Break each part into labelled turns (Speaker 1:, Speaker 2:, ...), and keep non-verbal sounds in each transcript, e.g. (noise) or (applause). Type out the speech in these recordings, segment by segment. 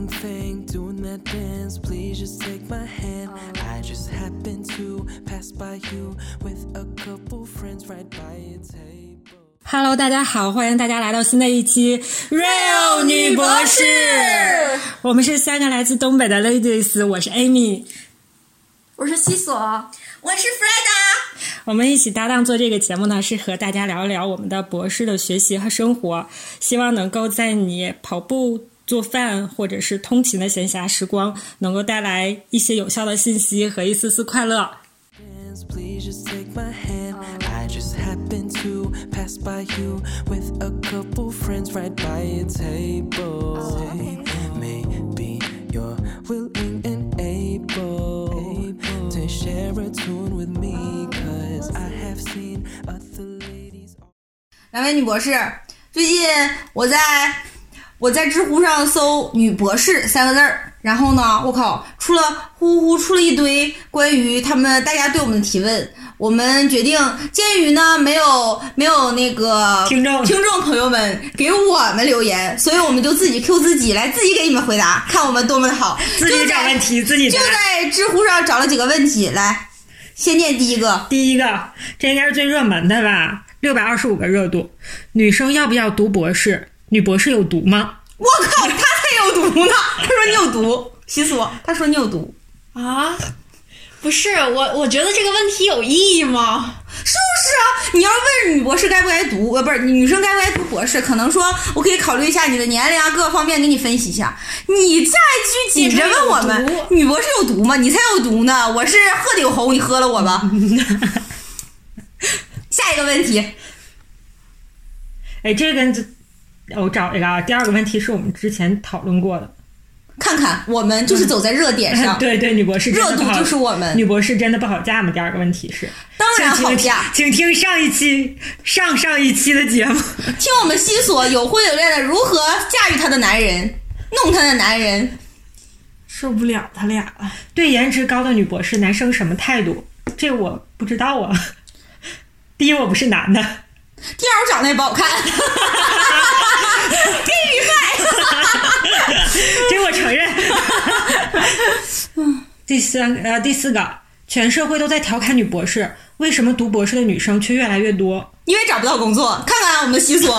Speaker 1: young thing doing that dance. Please just take my hand. I just happened to pass by you with a couple friends right by a table.
Speaker 2: Hello，大家好，欢迎大家来到新的一期 Real 女博士。我们是三个来自东北的 ladies，我是 Amy，
Speaker 3: 我是西索，
Speaker 4: 我是 Freda。
Speaker 2: 我们一起搭档做这个节目呢，是和大家聊一聊我们的博士的学习和生活，希望能够在你跑步、做饭或者是通勤的闲暇时光，能够带来一些有效的信息和一丝丝快乐。
Speaker 1: Please just take my hand. I just happened to pass by you with a couple friends right by a table. Maybe you're willing and able to share a tune with me. Cause I have seen other ladies.
Speaker 4: 两位女博士，最近我在我在知乎上搜“女博士”三个字儿，然后呢，我靠，出了呼呼出了一堆关于他们大家对我们的提问。我们决定，鉴于呢没有没有那个
Speaker 2: 听众
Speaker 4: 听众朋友们给我们留言，所以我们就自己 Q 自己来自己给你们回答，看我们多么的好。
Speaker 2: 自己找问题，自己答
Speaker 4: 就。在知乎上找了几个问题，来，先念第一个。
Speaker 2: 第一个，这应该是最热门的吧？六百二十五个热度，女生要不要读博士？女博士有毒吗？
Speaker 4: 我靠，他才有毒呢！他说你有毒，西索，他说你有毒。
Speaker 3: 啊，不是我，我觉得这个问题有意义吗？
Speaker 4: 是不是啊？你要问女博士该不该读，呃，不是女生该不该读博士，可能说我可以考虑一下你的年龄啊，各个方面给你分析一下。你下一句紧着问我们女博士有毒吗？你才有毒呢！我是鹤顶红，你喝了我吧。(laughs) 下一个问题，
Speaker 2: 哎，这个跟这我找一个啊。第二个问题是我们之前讨论过的。
Speaker 4: 看看我们就是走在热点上，(laughs)
Speaker 2: 对对，女博士
Speaker 4: 热度就是我们
Speaker 2: 女博士真的不好嫁吗？第二个问题是，
Speaker 4: 当然好嫁。
Speaker 2: 请听上一期上上一期的节目。(laughs)
Speaker 4: 听我们西索有会有恋的如何驾驭她的男人，弄她的男人。
Speaker 3: 受不了他俩了。
Speaker 2: 对颜值高的女博士，男生什么态度？这我不知道啊。(laughs) 第一，我不是男的；
Speaker 4: 第二，我长得也不好看，地域派。
Speaker 2: 这我承认。嗯 (laughs) 第三呃，第四个，全社会都在调侃女博士，为什么读博士的女生却越来越多？
Speaker 4: 因为找不到工作，看看我们的习俗，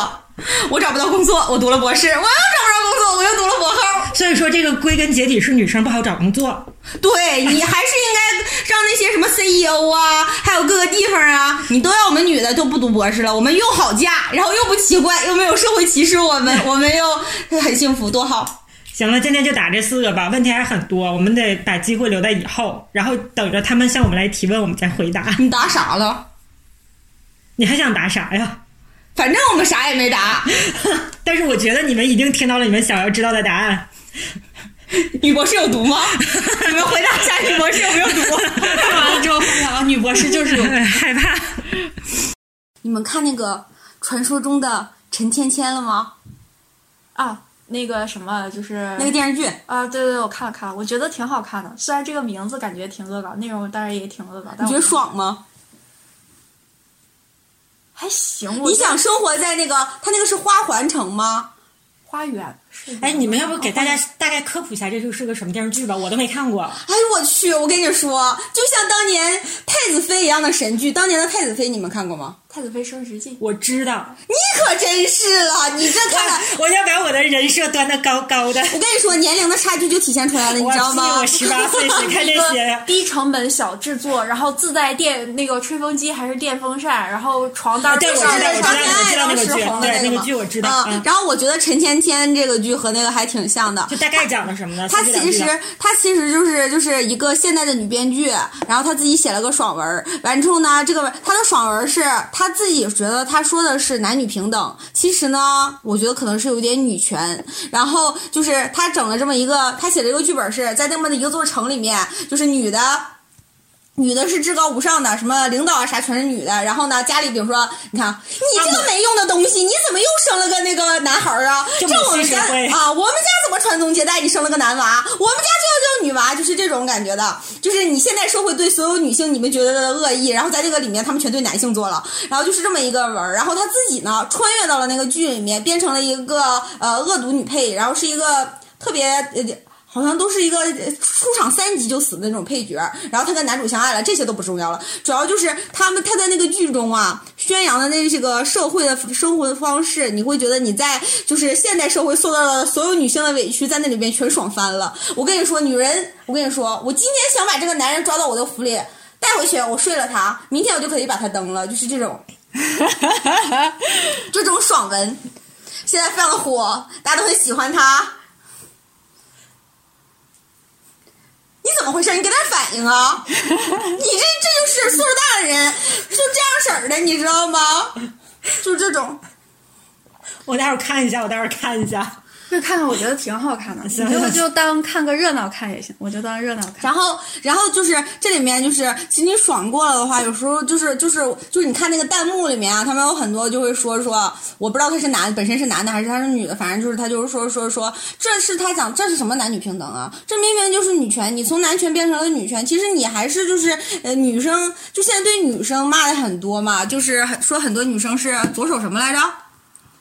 Speaker 4: 我找不到工作，我读了博士，我又找不着工作，我又读了博后。
Speaker 2: 所以说，这个归根结底是女生不好找工作。
Speaker 4: 对你还是应该让那些什么 CEO 啊，还有各个地方啊，你都要我们女的都不读博士了，我们又好嫁，然后又不奇怪，又没有社会歧视我们，我们又很幸福，多好。
Speaker 2: 行了，今天就打这四个吧，问题还很多，我们得把机会留在以后，然后等着他们向我们来提问，我们再回答。
Speaker 4: 你答啥了？
Speaker 2: 你还想答啥呀？
Speaker 4: 反正我们啥也没答。(laughs)
Speaker 2: 但是我觉得你们一定听到了你们想要知道的答案。
Speaker 4: 女博士有毒吗？(laughs) 你们回答一下，女博士有没有毒？(laughs)
Speaker 3: 看完了之后发现啊，女博士就是有
Speaker 2: 害怕。
Speaker 4: 你们看那个传说中的陈芊芊了吗？
Speaker 3: 啊，那个什么就是
Speaker 4: 那个电视剧，
Speaker 3: 啊，对对对，我看了看了，我觉得挺好看的。虽然这个名字感觉挺恶搞，内容当然也挺恶搞，但
Speaker 4: 你觉得爽吗？
Speaker 3: 还行。
Speaker 4: 你想生活在那个他那个是花环城吗？
Speaker 3: 花园是？
Speaker 2: 哎，你们要不给大家大概科普一下，这就是个什么电视剧吧？我都没看过。
Speaker 4: 哎呦我去！我跟你说，就像当年太子妃一样的神剧。当年的太子妃你们看过吗？
Speaker 3: 太子妃升职记。
Speaker 2: 我知道，
Speaker 4: 你可真是了，你这看了，
Speaker 2: 我要把我的人设端的高高的。
Speaker 4: 我跟你说，年龄的差距就体现出来了，你知道吗？
Speaker 2: 我十八岁谁看这些呀？
Speaker 3: 低成本小制作，然后自带电那个吹风机还是电风扇，然后床单
Speaker 2: 啊对我知道我知道
Speaker 4: 谈恋爱
Speaker 2: 我知道那个剧
Speaker 4: 当时红的
Speaker 2: 对那个剧我知道
Speaker 4: 然后我觉得陈芊芊这个剧和那个还挺像的，
Speaker 2: 就大概讲的什么呢？
Speaker 4: 她
Speaker 2: 随便聊
Speaker 4: 其实她其实就是就是一个现代的女编剧，然后她自己写了个爽文，完之后呢，这个她的爽文是她自己觉得她说的是男女平等，其实呢，我觉得可能是有点女权。然后就是她整了这么一个，她写了一个剧本是在那么的一个座城里面，就是女的。女的是至高无上的，什么领导啊啥全是女的。然后呢，家里比如说，你看你这个没用的东西，你怎么又生了个那个男孩儿啊？
Speaker 2: 这
Speaker 4: 我们家啊，我们家怎么传宗接代？你生了个男娃，我们家就要叫女娃，就是这种感觉的。就是你现在社会对所有女性你们觉得的恶意，然后在这个里面他们全对男性做了，然后就是这么一个文儿。然后他自己呢穿越到了那个剧里面，变成了一个呃恶毒女配，然后是一个。特别呃。好像都是一个呃出场三集就死的那种配角，然后他跟男主相爱了，这些都不重要了，主要就是他们他在那个剧中啊，宣扬的那这个社会的生活的方式，你会觉得你在就是现代社会受到了所有女性的委屈，在那里边全爽翻了。我跟你说，女人，我跟你说，我今天想把这个男人抓到我的府里带回去，我睡了他，明天我就可以把他蹬了，就是这种，(laughs) 这种爽文，现在非常的火，大家都很喜欢他。怎么回事？你给点反应啊！(laughs) 你这这就是岁数大的人就这样式儿的，你知道吗？就这种。
Speaker 2: 我待会儿看一下，我待会儿看一下。
Speaker 3: 这看看，我觉得挺好看的，
Speaker 2: 行
Speaker 3: 你就就当看个热闹看也行，我就当热闹看。
Speaker 4: 然后，然后就是这里面就是，其实你爽过了的话，有时候就是就是就是你看那个弹幕里面啊，他们有很多就会说说，我不知道他是男本身是男的还是他是女的，反正就是他就是说说说，这是他讲这是什么男女平等啊？这明明就是女权，你从男权变成了女权，其实你还是就是呃女生，就现在对女生骂的很多嘛，就是很说很多女生是左手什么来着？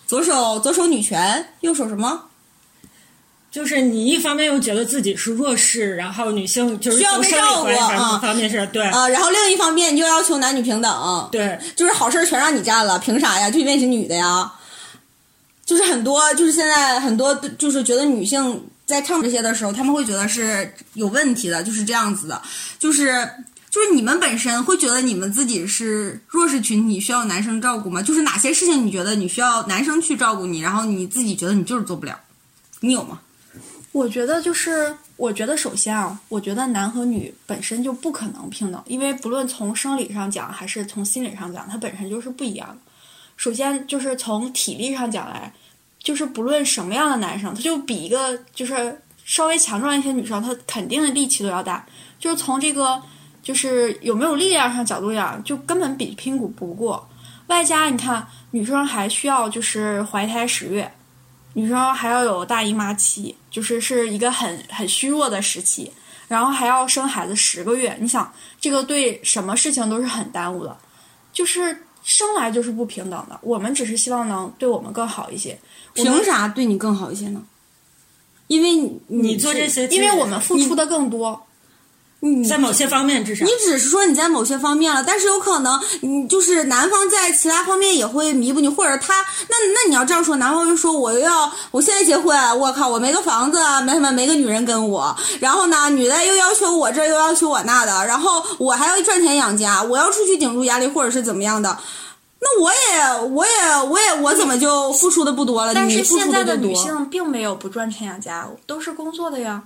Speaker 4: 左手左手女权，右手什么？
Speaker 2: 就是你一方面又觉得自己是弱势，然后女性就是
Speaker 4: 需要被照顾啊
Speaker 2: 方面是对、
Speaker 4: 啊，然后另一方面你就要求男女平等，
Speaker 2: 对，
Speaker 4: 就是好事儿全让你占了，凭啥呀？就因为你是女的呀？就是很多，就是现在很多，就是觉得女性在唱这些的时候，他们会觉得是有问题的，就是这样子的，就是就是你们本身会觉得你们自己是弱势群体，需要男生照顾吗？就是哪些事情你觉得你需要男生去照顾你，然后你自己觉得你就是做不了，你有吗？
Speaker 3: 我觉得就是，我觉得首先啊，我觉得男和女本身就不可能平等，因为不论从生理上讲还是从心理上讲，它本身就是不一样的。首先就是从体力上讲来，就是不论什么样的男生，他就比一个就是稍微强壮一些女生，他肯定的力气都要大。就是从这个就是有没有力量上角度讲，就根本比拼不过。外加你看，女生还需要就是怀胎十月，女生还要有大姨妈期，就是是一个很很虚弱的时期，然后还要生孩子十个月。你想，这个对什么事情都是很耽误的，就是生来就是不平等的。我们只是希望能对我们更好一些，
Speaker 4: 凭啥对你更好一些呢？因为你
Speaker 2: 你做这些，
Speaker 3: 因为我们付出的更多。
Speaker 4: 你
Speaker 2: 在某些方面至少
Speaker 4: 你只是说你在某些方面了，但是有可能你就是男方在其他方面也会弥补你，或者他那那你要这样说，男方就说我又要我现在结婚，我靠，我没个房子，没什么没个女人跟我，然后呢，女的又要求我这又要求我那的，然后我还要赚钱养家，我要出去顶住压力或者是怎么样的。那我也，我也，我也，我怎么就付出的不多了？
Speaker 3: 但是现在。
Speaker 4: 的
Speaker 3: 女性并没有不赚钱养家，都是工作的呀。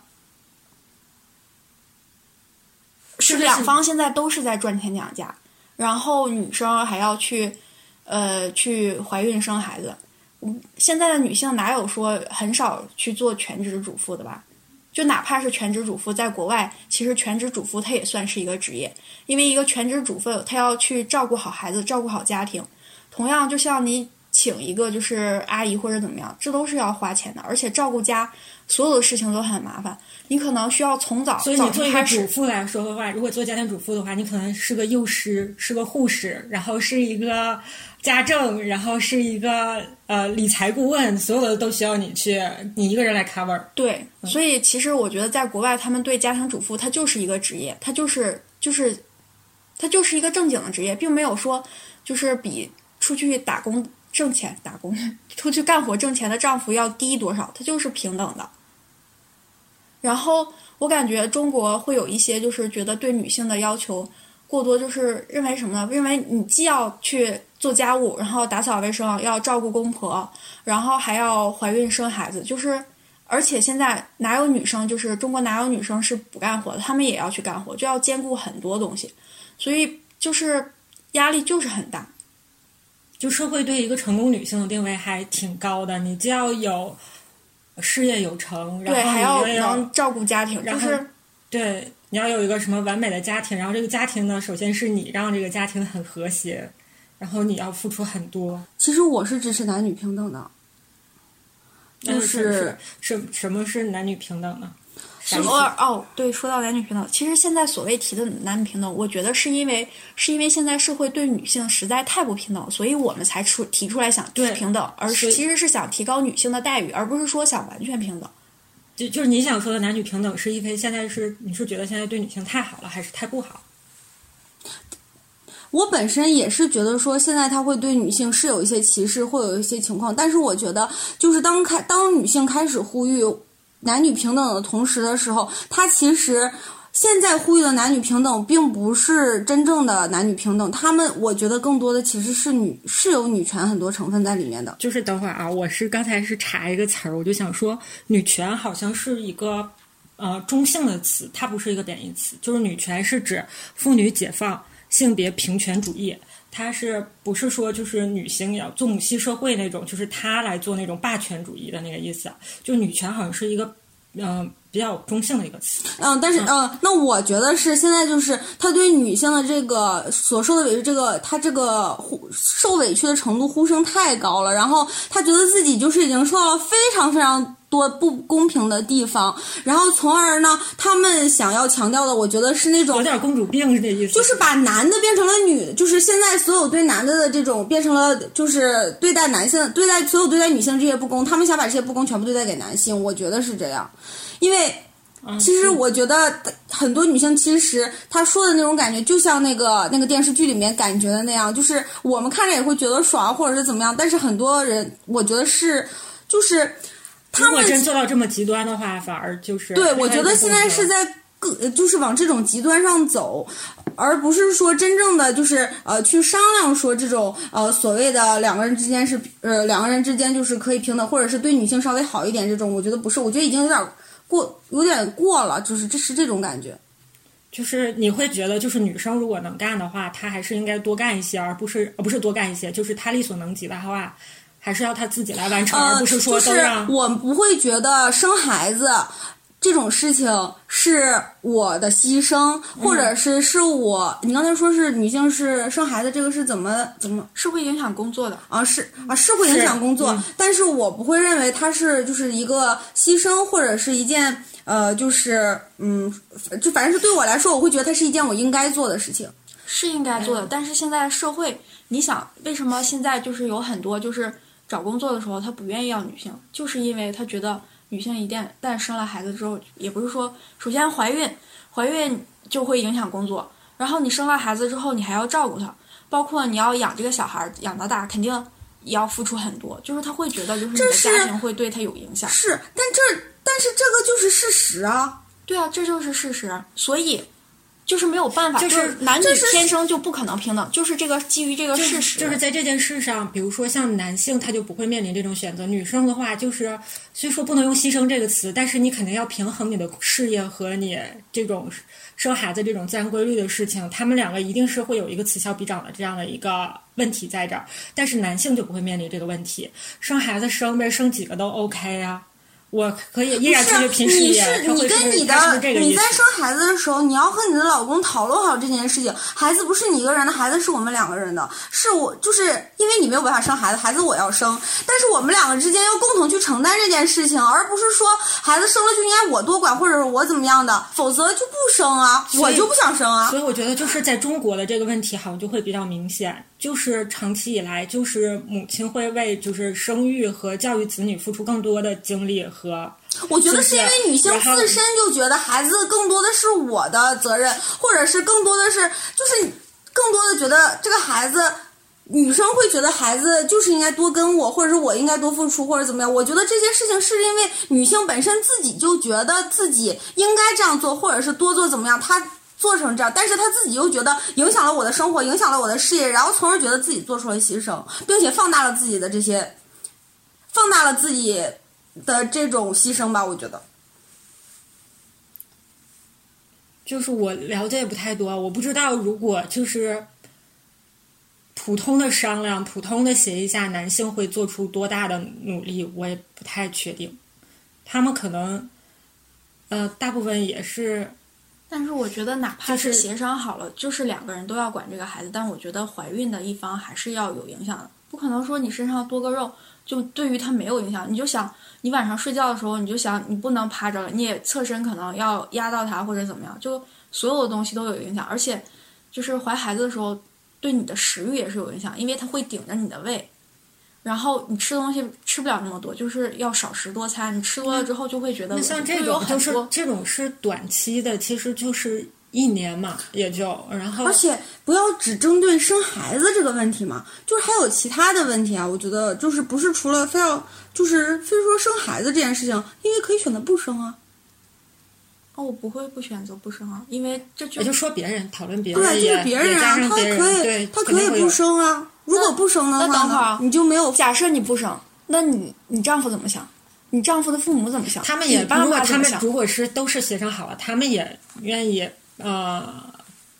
Speaker 3: 是两方现在都是在赚钱养家，然后女生还要去，呃，去怀孕生孩子。嗯现在的女性哪有说很少去做全职主妇的吧？就哪怕是全职主妇，在国外，其实全职主妇她也算是一个职业，因为一个全职主妇她要去照顾好孩子，照顾好家庭。同样，就像你请一个就是阿姨或者怎么样，这都是要花钱的，而且照顾家所有的事情都很麻烦，你可能需要从早
Speaker 2: 所以
Speaker 3: 早
Speaker 2: 你做一个。主妇来说的话，如果做家庭主妇的话，你可能是个幼师，是个护士，然后是一个家政，然后是一个呃理财顾问，所有的都需要你去，你一个人来 cover。
Speaker 3: 对，所以其实我觉得在国外，他们对家庭主妇她就是一个职业，她就是就是，她就是一个正经的职业，并没有说就是比出去打工挣钱、打工出去干活挣钱的丈夫要低多少，她就是平等的。然后我感觉中国会有一些就是觉得对女性的要求过多，就是认为什么呢？认为你既要去做家务，然后打扫卫生，要照顾公婆，然后还要怀孕生孩子，就是。而且现在哪有女生，就是中国哪有女生是不干活的？她们也要去干活，就要兼顾很多东西，所以就是压力就是很大。
Speaker 2: 就社会对一个成功女性的定位还挺高的，你既要有事业有成，然，后
Speaker 3: 还要能照顾家庭，
Speaker 2: 然后
Speaker 3: 就是
Speaker 2: 对，你要有一个什么完美的家庭，然后这个家庭呢，首先是你让这个家庭很和谐，然后你要付出很多。
Speaker 4: 其实我是支持男女平等的，
Speaker 2: 但
Speaker 4: 就是
Speaker 2: 是什什么是男女平等呢？啥意思
Speaker 3: 偶尔哦，对，说到男女平等，其实现在所谓提的男女平等，我觉得是因为是因为现在社会对女性实在太不平等，所以我们才出提出来想
Speaker 2: 对
Speaker 3: 平等，而是其实是想提高女性的待遇，而不是说想完全平等。
Speaker 2: 就就是你想说的男女平等，是因为现在是你是觉得现在对女性太好了，还是太不好？
Speaker 4: 我本身也是觉得说，现在他会对女性是有一些歧视，会有一些情况。但是我觉得，就是当开当女性开始呼吁男女平等的同时的时候，他其实现在呼吁的男女平等，并不是真正的男女平等。他们我觉得更多的其实是女是有女权很多成分在里面的。
Speaker 2: 就是等会儿啊，我是刚才是查一个词儿，我就想说，女权好像是一个呃中性的词，它不是一个贬义词。就是女权是指妇女解放。性别平权主义，它是不是说就是女性要做母系社会那种，就是他来做那种霸权主义的那个意思？就女权好像是一个嗯比较中性的一个词。
Speaker 4: 嗯，但是嗯，那我觉得是现在就是他对女性的这个所受的委屈，这个他这个呼受委屈的程度呼声太高了，然后他觉得自己就是已经受到了非常非常。多不公平的地方，然后从而呢，他们想要强调的，我觉得是那种
Speaker 2: 有点公主病是这意思，
Speaker 4: 就是把男的变成了女，就是现在所有对男的的这种变成了，就是对待男性、对待所有对待女性这些不公，他们想把这些不公全部对待给男性，我觉得是这样，因为其实我觉得很多女性其实她说的那种感觉，就像那个那个电视剧里面感觉的那样，就是我们看着也会觉得爽或者是怎么样，但是很多人我觉得是就是。
Speaker 2: 如果真做到这么极端的话，反而就是
Speaker 4: 对，我觉得现在是在各就是往这种极端上走，而不是说真正的就是呃去商量说这种呃所谓的两个人之间是呃两个人之间就是可以平等，或者是对女性稍微好一点这种，我觉得不是，我觉得已经有点过有点过了，就是这是这种感觉。
Speaker 2: 就是你会觉得，就是女生如果能干的话，她还是应该多干一些，而不是呃不是多干一些，就是她力所能及的话。还是要他自己来完成，而不是说都让。
Speaker 4: 我不会觉得生孩子这种事情是我的牺牲，或者是是我。你刚才说是女性是生孩子，这个是怎么怎么
Speaker 3: 是会影响工作的
Speaker 4: 啊？是啊，是会影响工作，但是我不会认为它是就是一个牺牲，或者是一件呃，就是嗯，就反正是对我来说，我会觉得它是一件我应该做的事情，
Speaker 3: 是应该做的。但是现在社会，你想为什么现在就是有很多就是。找工作的时候，他不愿意要女性，就是因为他觉得女性一旦但生了孩子之后，也不是说首先怀孕，怀孕就会影响工作，然后你生了孩子之后，你还要照顾他，包括你要养这个小孩养到大，肯定也要付出很多，就是他会觉得就是你的家庭会对他有影响。
Speaker 4: 是，但这但是这个就是事实啊。
Speaker 3: 对啊，这就是事实，所以。就是没有办法，
Speaker 2: 就是
Speaker 3: 男女天生就不可能平等，就是这个基于这个事实。
Speaker 2: 就是在这件事上，比如说像男性，他就不会面临这种选择；女生的话，就是虽说不能用牺牲这个词，但是你肯定要平衡你的事业和你这种生孩子这种自然规律的事情，他们两个一定是会有一个此消彼长的这样的一个问题在这儿。但是男性就不会面临这个问题，生孩子生呗，生几个都 OK 呀。我可以依然继续拼事业。
Speaker 4: 你是你跟你的你在生孩子的时候，你要和你的老公讨论好这件事情。孩子不是你一个人的，孩子是我们两个人的。是我就是因为你没有办法生孩子，孩子我要生，但是我们两个之间要共同去承担这件事情，而不是说孩子生了就应该我多管，或者是我怎么样的，否则就不生啊，我就不想生啊。
Speaker 2: 所以我觉得就是在中国的这个问题好像就会比较明显。就是长期以来，就是母亲会为就是生育和教育子女付出更多的精力和。
Speaker 4: 我觉得是因为女性自身就觉得孩子更多的是我的责任，或者是更多的是就是更多的觉得这个孩子，女生会觉得孩子就是应该多跟我，或者是我应该多付出，或者怎么样。我觉得这些事情是因为女性本身自己就觉得自己应该这样做，或者是多做怎么样，她。做成这样，但是她自己又觉得影响了我的生活，影响了我的事业，然后从而觉得自己做出了牺牲，并且放大了自己的这些，放大了自己的这种牺牲吧。我觉得，
Speaker 2: 就是我了解不太多，我不知道如果就是普通的商量、普通的协议下，男性会做出多大的努力，我也不太确定。他们可能，呃，大部分也是。
Speaker 3: 但是我觉得，哪怕是协商好了，就是两个人都要管这个孩子，但我觉得怀孕的一方还是要有影响的。不可能说你身上多个肉就对于他没有影响。你就想，你晚上睡觉的时候，你就想你不能趴着了，你也侧身可能要压到它或者怎么样，就所有的东西都有影响。而且，就是怀孩子的时候，对你的食欲也是有影响，因为它会顶着你的胃。然后你吃东西吃不了那么多，就是要少食多餐。你吃多了之后就会觉得
Speaker 2: 那像这种就是
Speaker 3: 很多
Speaker 2: 这种是短期的，其实就是一年嘛，也就然后
Speaker 4: 而且不要只针对生孩子这个问题嘛，就是还有其他的问题啊。我觉得就是不是除了非要就是非说生孩子这件事情，因为可以选择不生啊。
Speaker 3: 哦，我不会不选择不生啊，因为这就
Speaker 2: 也就说别人讨论别人
Speaker 4: 对，
Speaker 2: 人，
Speaker 4: 就是别人啊，他可以，他可以不生啊。如果不生的
Speaker 3: 那
Speaker 4: 话呢
Speaker 3: 等会儿啊，
Speaker 4: 你就没有
Speaker 3: 假设你不生，那你你丈夫怎么想？你丈夫的父母怎么想？
Speaker 2: 他们也如果他？们如果是都是协商好了，他们也愿意呃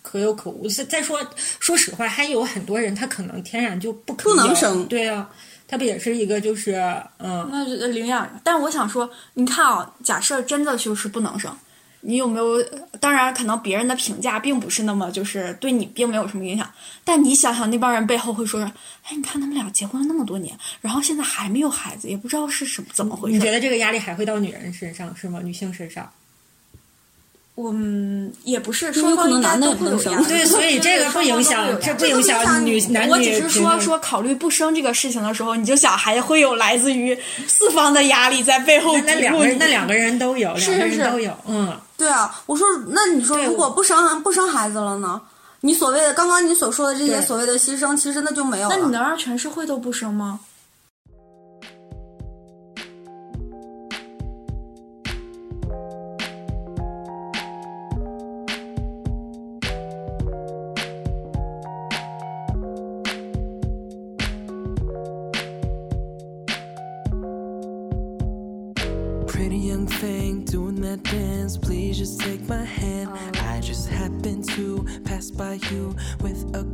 Speaker 2: 可有可无。再再说说实话，还有很多人他可能天然就不可
Speaker 4: 能生
Speaker 2: 对啊，他不也是一个就是嗯。
Speaker 3: 那就领养。但我想说，你看啊，假设真的就是不能生，你有没有？当然，可能别人的评价并不是那么就是对你并没有什么影响。但你想想，那帮人背后会说：“哎，你看他们俩结婚了那么多年，然后现在还没有孩子，也不知道是什么怎么回事。
Speaker 2: 你觉得这个压力还会到女人身上是吗？女性身上？”
Speaker 3: 我们也不是
Speaker 4: 因为
Speaker 3: 双
Speaker 4: 可能男的也不能生
Speaker 3: 会有压力。
Speaker 2: 对，所以这个不影响，这不影响女男女
Speaker 3: 我只是说说考虑不生这个事情的时候，你就想还会有来自于四方的压力在背后
Speaker 2: 那那两个人那两个人都有，
Speaker 3: 是
Speaker 2: 两个人
Speaker 3: 是
Speaker 2: 都有，嗯。
Speaker 4: 对啊，我说，那你说如果不生不生孩子了呢？你所谓的刚刚你所说的这些所谓的牺牲，其实那就没有了。
Speaker 3: 那你能让全社会都不生吗？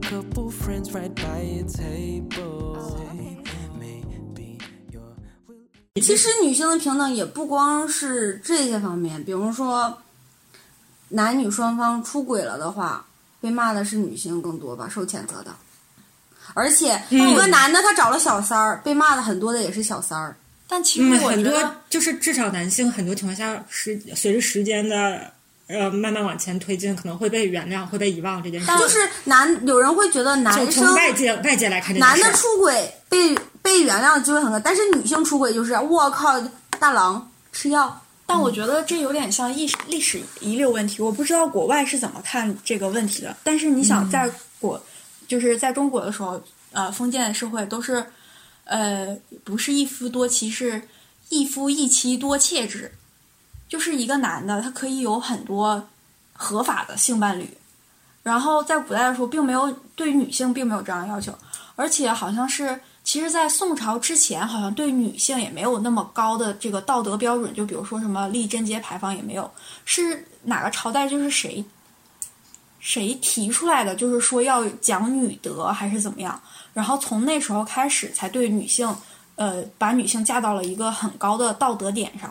Speaker 1: Couple friends right by a table. Maybe you're.
Speaker 4: 其实女性的平等也不光是这些方面，比如说男女双方出轨了的话，被骂的是女性更多吧，受谴责的。而且有个男的他找了小三儿，被骂的很多的也是小三儿。
Speaker 3: 但其
Speaker 2: 嗯，
Speaker 3: 实我
Speaker 2: 很多
Speaker 3: 觉得，
Speaker 2: 就是至少男性很多情况下是随着时间的呃慢慢往前推进，可能会被原谅，会被遗忘这件事。
Speaker 4: 就是男有人会觉得男生
Speaker 2: 从外界外界来看这件事儿，
Speaker 4: 男的出轨被被原谅的机会很高，但是女性出轨就是我靠大郎吃药。
Speaker 3: 但我觉得这有点像历史历史遗留问题。我不知道国外是怎么看这个问题的。但是你想，在国、就是在中国的时候，呃，封建社会都是，呃，不是一夫多妻，是一夫一妻多妾制，就是一个男的他可以有很多合法的性伴侣。然后在古代的时候，并没有对女性并没有这样的要求，而且好像是，其实，在宋朝之前，好像对女性也没有那么高的这个道德标准，就比如说什么立贞节牌坊也没有，是哪个朝代就是谁谁提出来的，就是说要讲女德还是怎么样，然后从那时候开始才对女性，呃，把女性架到了一个很高的道德点上。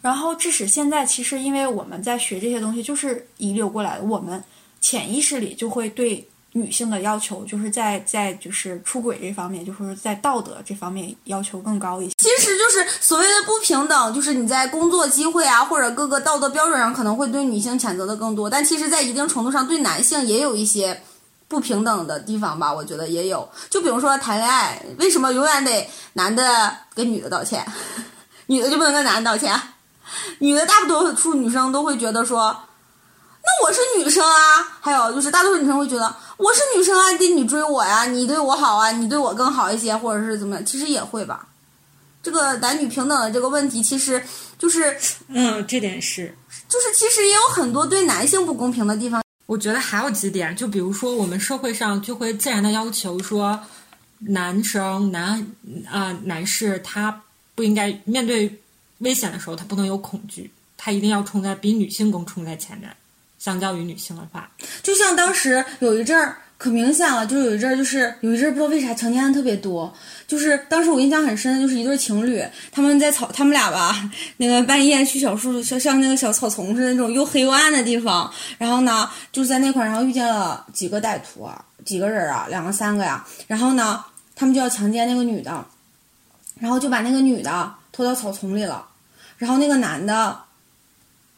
Speaker 3: 然后，致使现在，其实因为我们在学这些东西，就是遗留过来的，我们潜意识里就会对女性的要求，就是在在就是出轨这方面，就是在道德这方面要求更高一些。
Speaker 4: 其实就是所谓的不平等，就是你在工作机会啊，或者各个道德标准上可能会对女性谴责的更多，但其实，在一定程度上对男性也有一些不平等的地方吧，我觉得也有。就比如说谈恋爱，为什么永远得男的跟女的道歉，(laughs) 女的就不能跟男的道歉？(laughs) 女的大多数女生都会觉得说，那我是女生啊。还有就是大多数女生会觉得我是女生啊，得你追我呀，你对我好啊，你对我更好一些，或者是怎么样？其实也会吧。这个男女平等的这个问题，其实就是
Speaker 2: 嗯，这点是。
Speaker 4: 就是其实也有很多对男性不公平的地方。
Speaker 2: 我觉得还有几点，就比如说我们社会上就会自然的要求说，男生男啊、男士他不应该面对危险的时候，他不能有恐惧，他一定要冲在比女性更冲在前面。相较于女性的话，
Speaker 4: 就像当时有一阵儿可明显了，就有一阵儿就是有一阵儿不知道为啥强奸案特别多，就是当时我印象很深的就是一对情侣，他们在草他们俩吧，那个半夜去小树像像那个小草丛似的那种又黑又暗的地方，然后呢就是在那块儿，然后遇见了几个歹徒啊，几个人啊，两个三个呀，然后呢他们就要强奸那个女的，然后就把那个女的拖到草丛里了，然后那个男的。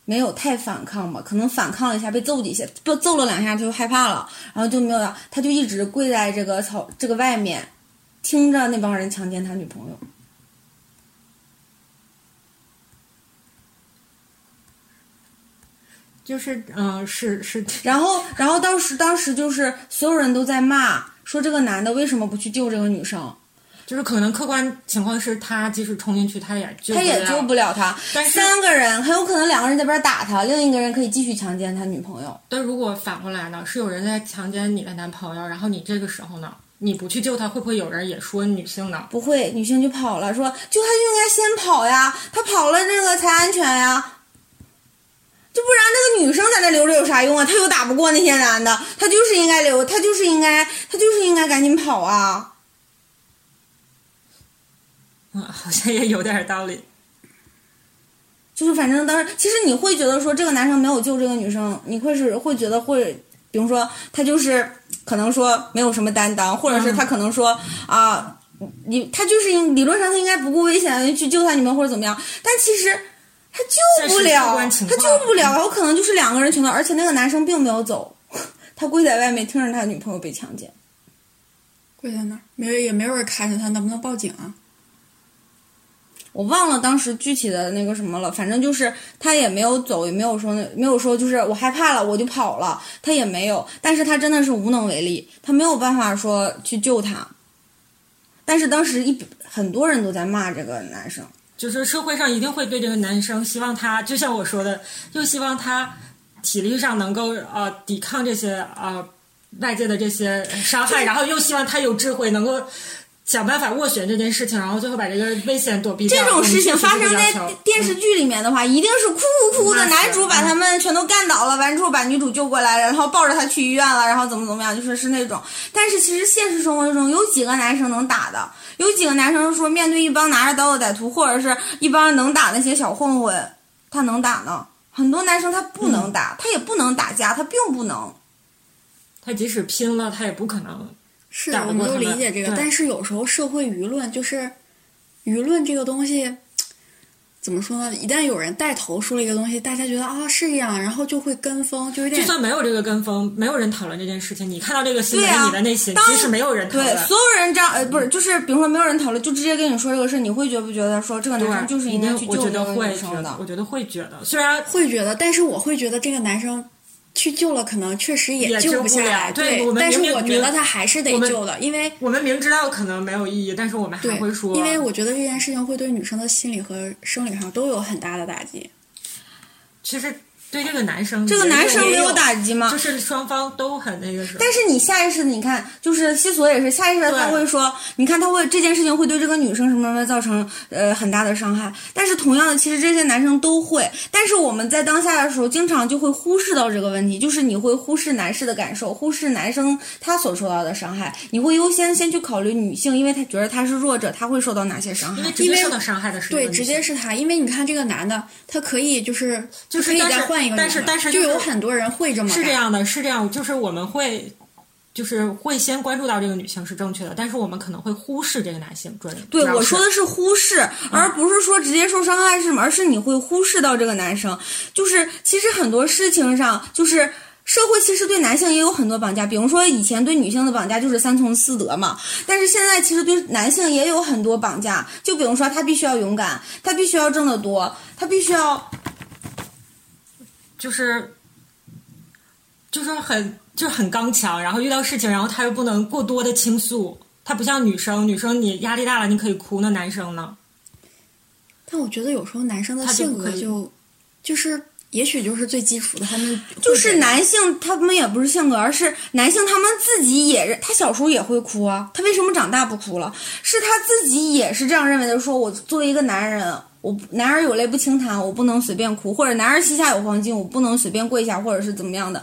Speaker 4: 没有太反抗吧，可能反抗了一下，被揍几下，不揍了两下他就害怕了，然后就没有了，他就一直跪在这个草这个外面，听着那帮人强奸他女朋友。
Speaker 2: 就是嗯，是是，(laughs)
Speaker 4: 然后，然后当时当时就是所有人都在骂，说这个男的为什么不去救这个女生？
Speaker 2: 就是可能客观情况是他即使冲进去，他也救
Speaker 4: 他也救不了他。
Speaker 2: 但是
Speaker 4: 三个人很有可能两个人在边打他，另一个人可以继续强奸他女朋友。
Speaker 2: 但如果反过来呢，是有人在强奸你的男朋友，然后你这个时候呢，你不去救他，会不会有人也说女性呢？
Speaker 4: 不会，女性就跑了，说救他就应该先跑呀，他跑了这个才安全呀。就不然那个女生在那留着有啥用啊？她又打不过那些男的，她就是应该留，她就是应该，她就是应该赶紧跑啊！
Speaker 2: 嗯，好像也有点道理。
Speaker 4: 就是反正当时，其实你会觉得说这个男生没有救这个女生，你会是会觉得会，比如说他就是可能说没有什么担当，或者是他可能说啊，你他就是应理论上他应该不顾危险去救他女朋友或者怎么样，但其实。他救不了，他救不了，有可能就是两个人全都，而且那个男生并没有走，(laughs) 他跪在外面听着他女朋友被强奸，
Speaker 3: 跪在那儿，没人也没有人看着他，能不能报警啊？
Speaker 4: 我忘了当时具体的那个什么了，反正就是他也没有走，也没有说那没有说就是我害怕了我就跑了，他也没有，但是他真的是无能为力，他没有办法说去救他，但是当时一很多人都在骂这个男生。
Speaker 2: 就是社会上一定会对这个男生，希望他就像我说的，又希望他体力上能够呃抵抗这些呃外界的这些伤害，然后又希望他有智慧，能够想办法斡旋这件事情，然后最后把这个危险躲避掉。
Speaker 4: 这种事情发生在电视剧里面的话，一定是哭哭哭的，男主把他们全都干倒了，完之后把女主救过来，然后抱着她去医院了，然后怎么怎么样，就是是那种。但是其实现实生活中有几个男生能打的？有几个男生说，面对一帮拿着刀的歹徒，或者是一帮能打那些小混混，他能打呢？很多男生他不能打，他也不能打架，他并不能。
Speaker 2: 他即使拼了，他也不可能。
Speaker 3: 是，我们都理解这个，但是有时候社会舆论就是舆论这个东西。怎么说呢？一旦有人带头说了一个东西，大家觉得啊是这样，然后就会跟风，就有点。
Speaker 2: 就算没有这个跟风，没有人讨论这件事情，你看到这个新闻，你的内心其实没有人讨论。
Speaker 4: 对，所有人这样，呃，不是，就是比如说没有人讨论，就直接跟你说这个事，你会觉不觉得说这个男生就是应该去救这个女生的？
Speaker 2: 我觉得会觉得，虽然
Speaker 3: 会觉得，但是我会觉得这个男生。去救了，可能确实也
Speaker 2: 救
Speaker 3: 不下来。
Speaker 2: 对，
Speaker 3: 但是我觉得他还是得救的，因为
Speaker 2: 我们明知道可能没有意义，但是我们还会说。
Speaker 3: 因为我觉得这件事情会对女生的心理和生理上都有很大的打击。
Speaker 2: 其实。对这个男生，
Speaker 4: 这个男生没
Speaker 2: 有
Speaker 4: 打击吗？
Speaker 2: 就是双方都很那个什么。
Speaker 4: 但是你下意识的，你看，就是西索也是下意识的，他会说，你看他会这件事情会对这个女生什么什么造成呃很大的伤害。但是同样的，其实这些男生都会，但是我们在当下的时候，经常就会忽视到这个问题，就是你会忽视男士的感受，忽视男生他所受到的伤害，你会优先先去考虑女性，因为他觉得他是弱者，他会受到哪些伤害？因为
Speaker 2: 直接受到伤害的是
Speaker 3: 对，直接是他，因为你看这个男的，他可以就是
Speaker 2: 就
Speaker 3: 可以再换。
Speaker 2: 但是但是
Speaker 3: 就有很多人会这么
Speaker 2: 是这样的，是这样，就是我们会，就是会先关注到这个女性是正确的，但是我们可能会忽视这个男性。
Speaker 4: 对，我说的是忽视，而不是说直接受伤害是什么？而是你会忽视到这个男生，就是其实很多事情上，就是社会其实对男性也有很多绑架，比如说以前对女性的绑架就是三从四德嘛，但是现在其实对男性也有很多绑架，就比如说他必须要勇敢，他必须要挣得多，他必须要。
Speaker 2: 就是，就是很就是很刚强，然后遇到事情，然后他又不能过多的倾诉，他不像女生，女生你压力大了你可以哭，那男生呢？
Speaker 3: 但我觉得有时候男生的性格就，就是也许就是最基础的，他们
Speaker 4: 就是男性，他们也不是性格，而是男性他们自己也，他小时候也会哭啊，他为什么长大不哭了？是他自己也是这样认为的，说我作为一个男人。我男儿有泪不轻弹，我不能随便哭；或者男儿膝下有黄金，我不能随便跪下，或者是怎么样的，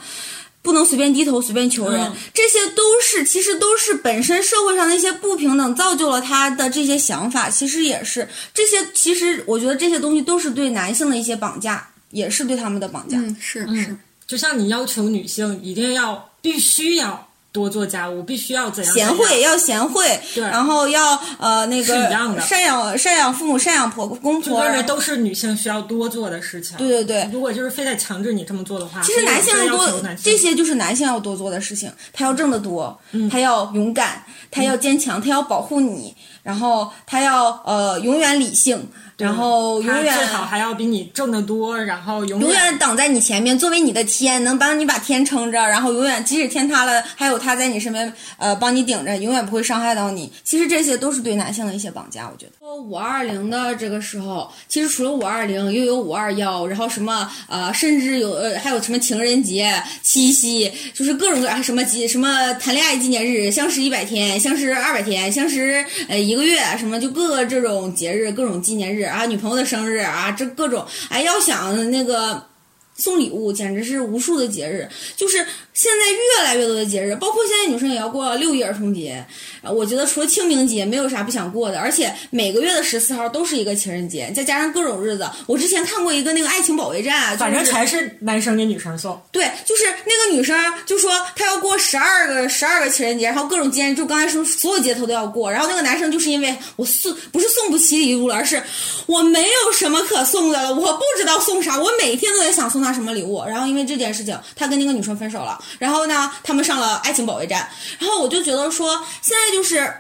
Speaker 4: 不能随便低头，随便求人。这些都是，其实都是本身社会上那些不平等造就了他的这些想法。其实也是这些，其实我觉得这些东西都是对男性的一些绑架，也是对他们的绑架。
Speaker 3: 是是，
Speaker 2: 就像你要求女性一定要必须要。多做家务，必须要怎样
Speaker 4: 贤惠要贤惠，
Speaker 2: 对。
Speaker 4: 然后要呃那
Speaker 2: 是
Speaker 4: 个
Speaker 2: 一样的。
Speaker 4: 赡养赡养父母、赡养婆公婆，
Speaker 2: 就认为都是女性需要多做的事情。
Speaker 4: 对对对。
Speaker 2: 如果就是非得强制你这么做的话，
Speaker 4: 其实男性
Speaker 2: 要多
Speaker 4: 这些就是男性要多做的事情，他要挣得多，
Speaker 2: 嗯。
Speaker 4: 他要勇敢，他要坚强，他要保护你，然后他要呃永远理性，然后永远
Speaker 2: 最好还要比你挣得多，然后永
Speaker 4: 永远挡在你前面，作为你的天，能帮你把天撑着，然后永远即使天塌了，还有他在你身边，呃，帮你顶着，永远不会伤害到你。其实这些都是对男性的一些绑架，我觉得。五二零的这个时候，其实除了五二零，又有五二幺，然后什么呃，甚至有呃，还有什么情人节、七夕，就是各种各样什么纪什么谈恋爱纪念日，相识一百天，相识二百天，相识呃一个月，什么就各个这种节日、各种纪念日啊，女朋友的生日啊，这各种哎，要想那个。送礼物简直是无数的节日，就是现在越来越多的节日，包括现在女生也要过六一儿童节。呃我觉得除了清明节，没有啥不想过的，而且每个月的十四号都是一个情人节，再加上各种日子。我之前看过一个那个爱情保卫战，就是、
Speaker 2: 反正全是男生给女生送。
Speaker 4: 对，就是那个女生就说她要过十二个十二个情人节，然后各种节日，就刚才说所有节头都要过。然后那个男生就是因为我送不是送不起礼物了，而是我没有什么可送的了，我不知道送啥，我每天都在想送她什么礼物。然后因为这件事情，他跟那个女生分手了。然后呢，他们上了爱情保卫战。然后我就觉得说，现在就是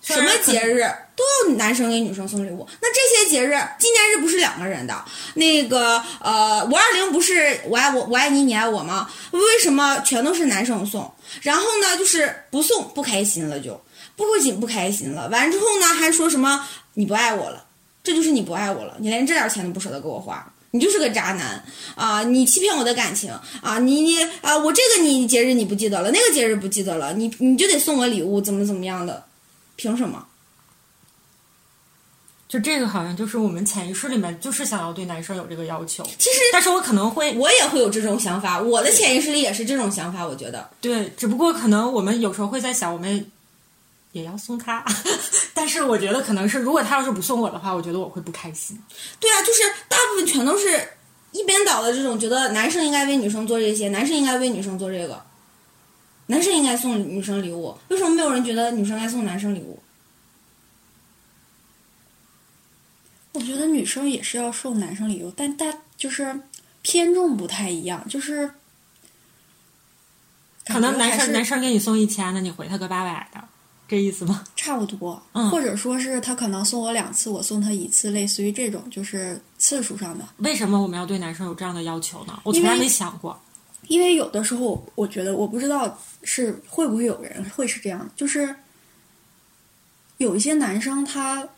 Speaker 4: 什么节日都要男生给女生送礼物。那这些节日，纪念日不是两个人的，那个呃五二零不是我爱我我爱你你爱我吗？为什么全都是男生送？然后呢，就是不送不开心了就，不仅不开心了，完之后呢还说什么你不爱我了，这就是你不爱我了，你连这点钱都不舍得给我花。你就是个渣男啊！你欺骗我的感情啊！你你啊！我这个你节日你不记得了，那个节日不记得了，你你就得送我礼物，怎么怎么样的？凭什么？
Speaker 2: 就这个好像就是我们潜意识里面就是想要对男生有这个要求。
Speaker 4: 其实，
Speaker 2: 但是我可能会，
Speaker 4: 我也会有这种想法，我的潜意识里也是这种想法。我觉得，
Speaker 2: 对，只不过可能我们有时候会在想，我们也要送他，但是我觉得可能是，如果他要是不送我的话，我觉得我会不开心。
Speaker 4: 对啊，就是大部分全都是一边倒的这种，觉得男生应该为女生做这些，男生应该为女生做这个，男生应该送女生礼物，为什么没有人觉得女生该送男生礼物？
Speaker 3: 我觉得女生也是要送男生礼物，但大就是偏重不太一样，就是
Speaker 2: 可能男生男生给你送一千，的你回他个八百的，这意思吗？(laughs)
Speaker 3: 差不多，
Speaker 2: 嗯
Speaker 3: 或者说是他可能送我两次，我送他一次，类似于这种，就是次数上的。
Speaker 2: 为什么我们要对男生有这样的要求呢？我从来没想过。
Speaker 3: 因为有的时候，我觉得我不知道是会不会有人会是这样，就是有一些男生他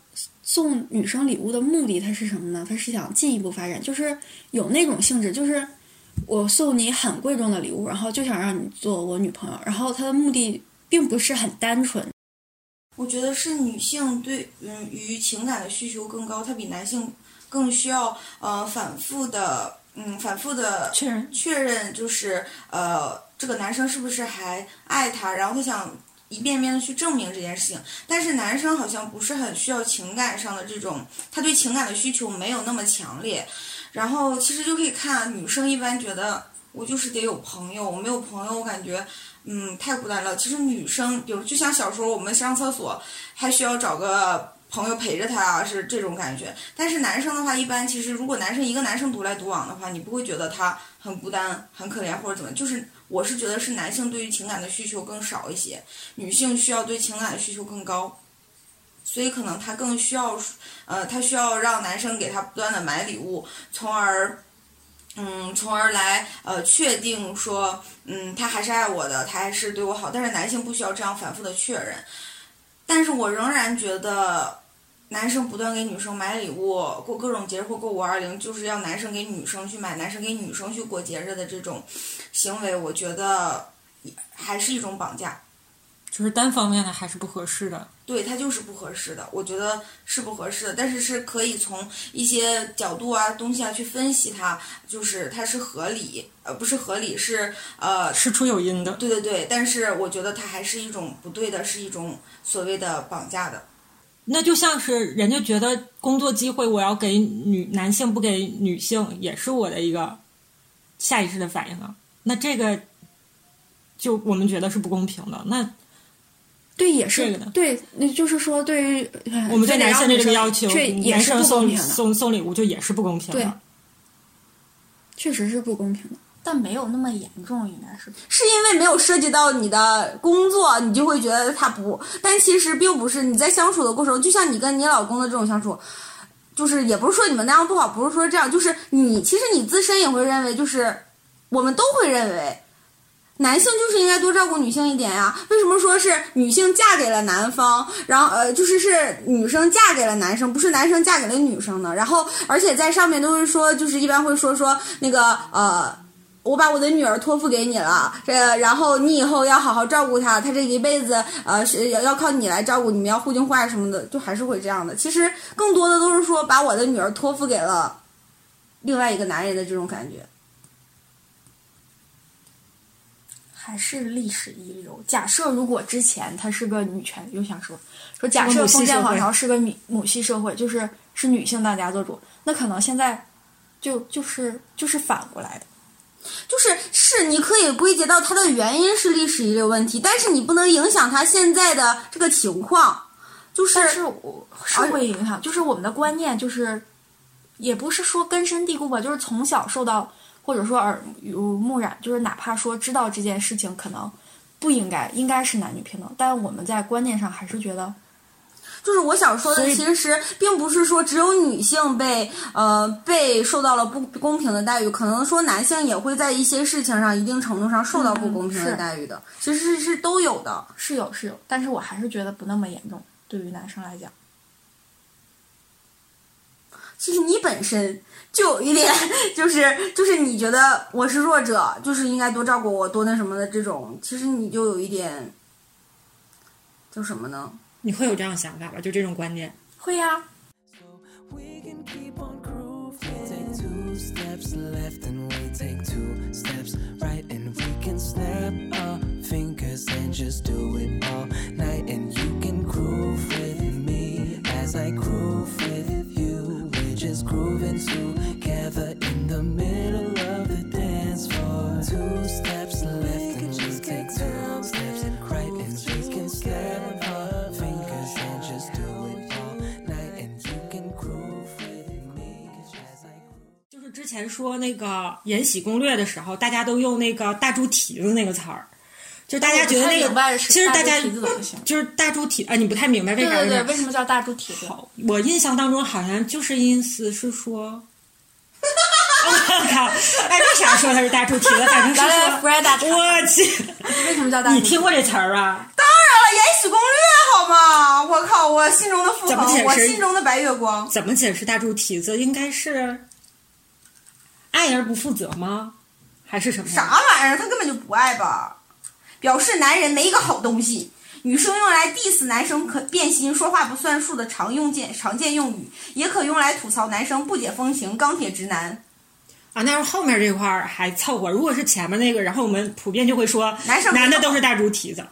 Speaker 3: 送女生礼物的目的他是什么呢？他是想进一步发展，就是有那种性质，就是我送你很贵重的礼物，然后就想让你做我女朋友，然后他的目的并不是很单纯。
Speaker 4: 我觉得是女性对嗯于情感的需求更高，她比男性更需要呃反复的嗯反复的
Speaker 2: 确认
Speaker 4: 确认，就是呃这个男生是不是还爱她，然后她想一遍遍的去证明这件事情。但是男生好像不是很需要情感上的这种，他对情感的需求没有那么强烈。然后其实就可以看女生一般觉得我就是得有朋友，我没有朋友我感觉嗯太孤单了。其实女生，比如就像小时候我们上厕所还需要找个朋友陪着他啊，是这种感觉。但是男生的话，一般其实如果男生一个男生独来独往的话，你不会觉得他很孤单、很可怜或者怎么，就是我是觉得是男性对于情感的需求更少一些，女性需要对情感的需求更高。所以可能他更需要，呃，他需要让男生给他不断的买礼物，从而，嗯，从而来呃确定说，嗯，他还是爱我的，他还是对我好。但是男性不需要这样反复的确认。但是我仍然觉得，男生不断给女生买礼物，过各种节日或过五二零，就是要男生给女生去买，男生给女生去过节日的这种行为，我觉得还是一种绑架。
Speaker 2: 就是单方面的还是不合适的。
Speaker 4: 对，它就是不合适的，我觉得是不合适的，但是是可以从一些角度啊、东西啊去分析它，就是它是合理，呃，不是合理，是呃，
Speaker 2: 事出有因的。
Speaker 4: 对对对，但是我觉得它还是一种不对的，是一种所谓的绑架的。
Speaker 2: 那就像是人家觉得工作机会我要给女男性不给女性，也是我的一个下意识的反应啊。那这个就我们觉得是不公平的。那
Speaker 3: 对，也是对，那就是说对于呃
Speaker 2: 我们对男生的这个要求，
Speaker 3: 这也是
Speaker 2: 男生送
Speaker 3: 不公平的，
Speaker 2: 送送礼物就也是不公平
Speaker 3: 对
Speaker 2: 的。
Speaker 3: 确实是不公平的。但没有那么严重，应该是
Speaker 4: 是因为没有涉及到你的工作，你就会觉得他不，但其实并不是。你在相处的过程中，就像你跟你老公的这种相处，就是也不是说你们那样不好，不是说这样，就是你其实你自身也会认为，就是我们都会认为。男性就是应该多照顾女性一点呀、为什么说是女性嫁给了男方，然后呃，就是是女生嫁给了男生，不是男生嫁给了女生呢？然后而且在上面都是说，就是一般会说说那个呃，我把我的女儿托付给你了，这然后你以后要好好照顾她，她这一辈子呃是要要靠你来照顾，你们要互敬互爱什么的，就还是会这样的。其实更多的都是说把我的女儿托付给了另外一个男人的这种感觉。
Speaker 3: 还是历史遗留。假设如果之前她是个女权，又想说说假设封建王朝是个女母系社会，就是是女性当家做主，那可能现在就就是就是反过来的。
Speaker 4: 就是是你可以归结到它的原因是历史遗留问题，但是你不能影响它现在的这个情况。就是
Speaker 3: 但是我是会影响，就是我们的观念就是，也不是说根深蒂固吧，就是从小受到或者说耳濡目染，就是哪怕说知道这件事情可能不应该，应该是男女平等，但我们在观念上还是觉得
Speaker 4: 就是我想说的，其实并不是说只有女性被呃被受到了不公平的待遇，可能说男性也会在一些事情上一定程度上受到不公平的待遇的，其实是是都有的。
Speaker 3: 是有是有，但是我还是觉得不那么严重，对于男生来讲。
Speaker 4: 其实你本身就有一点，就是就是你觉得我是弱者，就是应该多照顾我，多那什么的这种，其实你就有一点，叫什么呢？
Speaker 2: 你会有这样想法吧？就这种观念。
Speaker 3: 会呀、
Speaker 1: We can Just grooving together in the middle of the dance floor. Two steps left and we take two steps right, and we can snap our fingers and just do it all night. And you can groove with me as I groove.
Speaker 2: 就是之前说那个《延禧攻略》的时候，大家都用那个“大猪蹄子”那个词儿，就大家觉得那个，其实大家就是大猪蹄啊，你不太明白为啥是
Speaker 3: 对对对，为什么叫大猪蹄子？
Speaker 2: 我印象当中好像就是意思是说，我靠，哎，为啥说他是大猪蹄子？反正是说我去，
Speaker 3: 为什么叫大猪
Speaker 2: 你
Speaker 3: 蹄子？
Speaker 2: 听过这词儿啊？
Speaker 4: 当然了，《延禧攻略》好吗？我靠，我心中的傅恒，我心中的白月光。
Speaker 2: 怎么解释大猪蹄子？应该是爱而不负责吗？还是什么？
Speaker 4: 啥玩意儿？他根本就不爱吧？表示男人没一个好东西。女生用来 diss 男生可变心、说话不算数的常用见常见用语，也可用来吐槽男生不解风情、钢铁直男。
Speaker 2: 啊，那是后面这块儿还凑合。如果是前面那个，然后我们普遍就会说，
Speaker 4: 男生
Speaker 2: 男的都是大猪蹄子。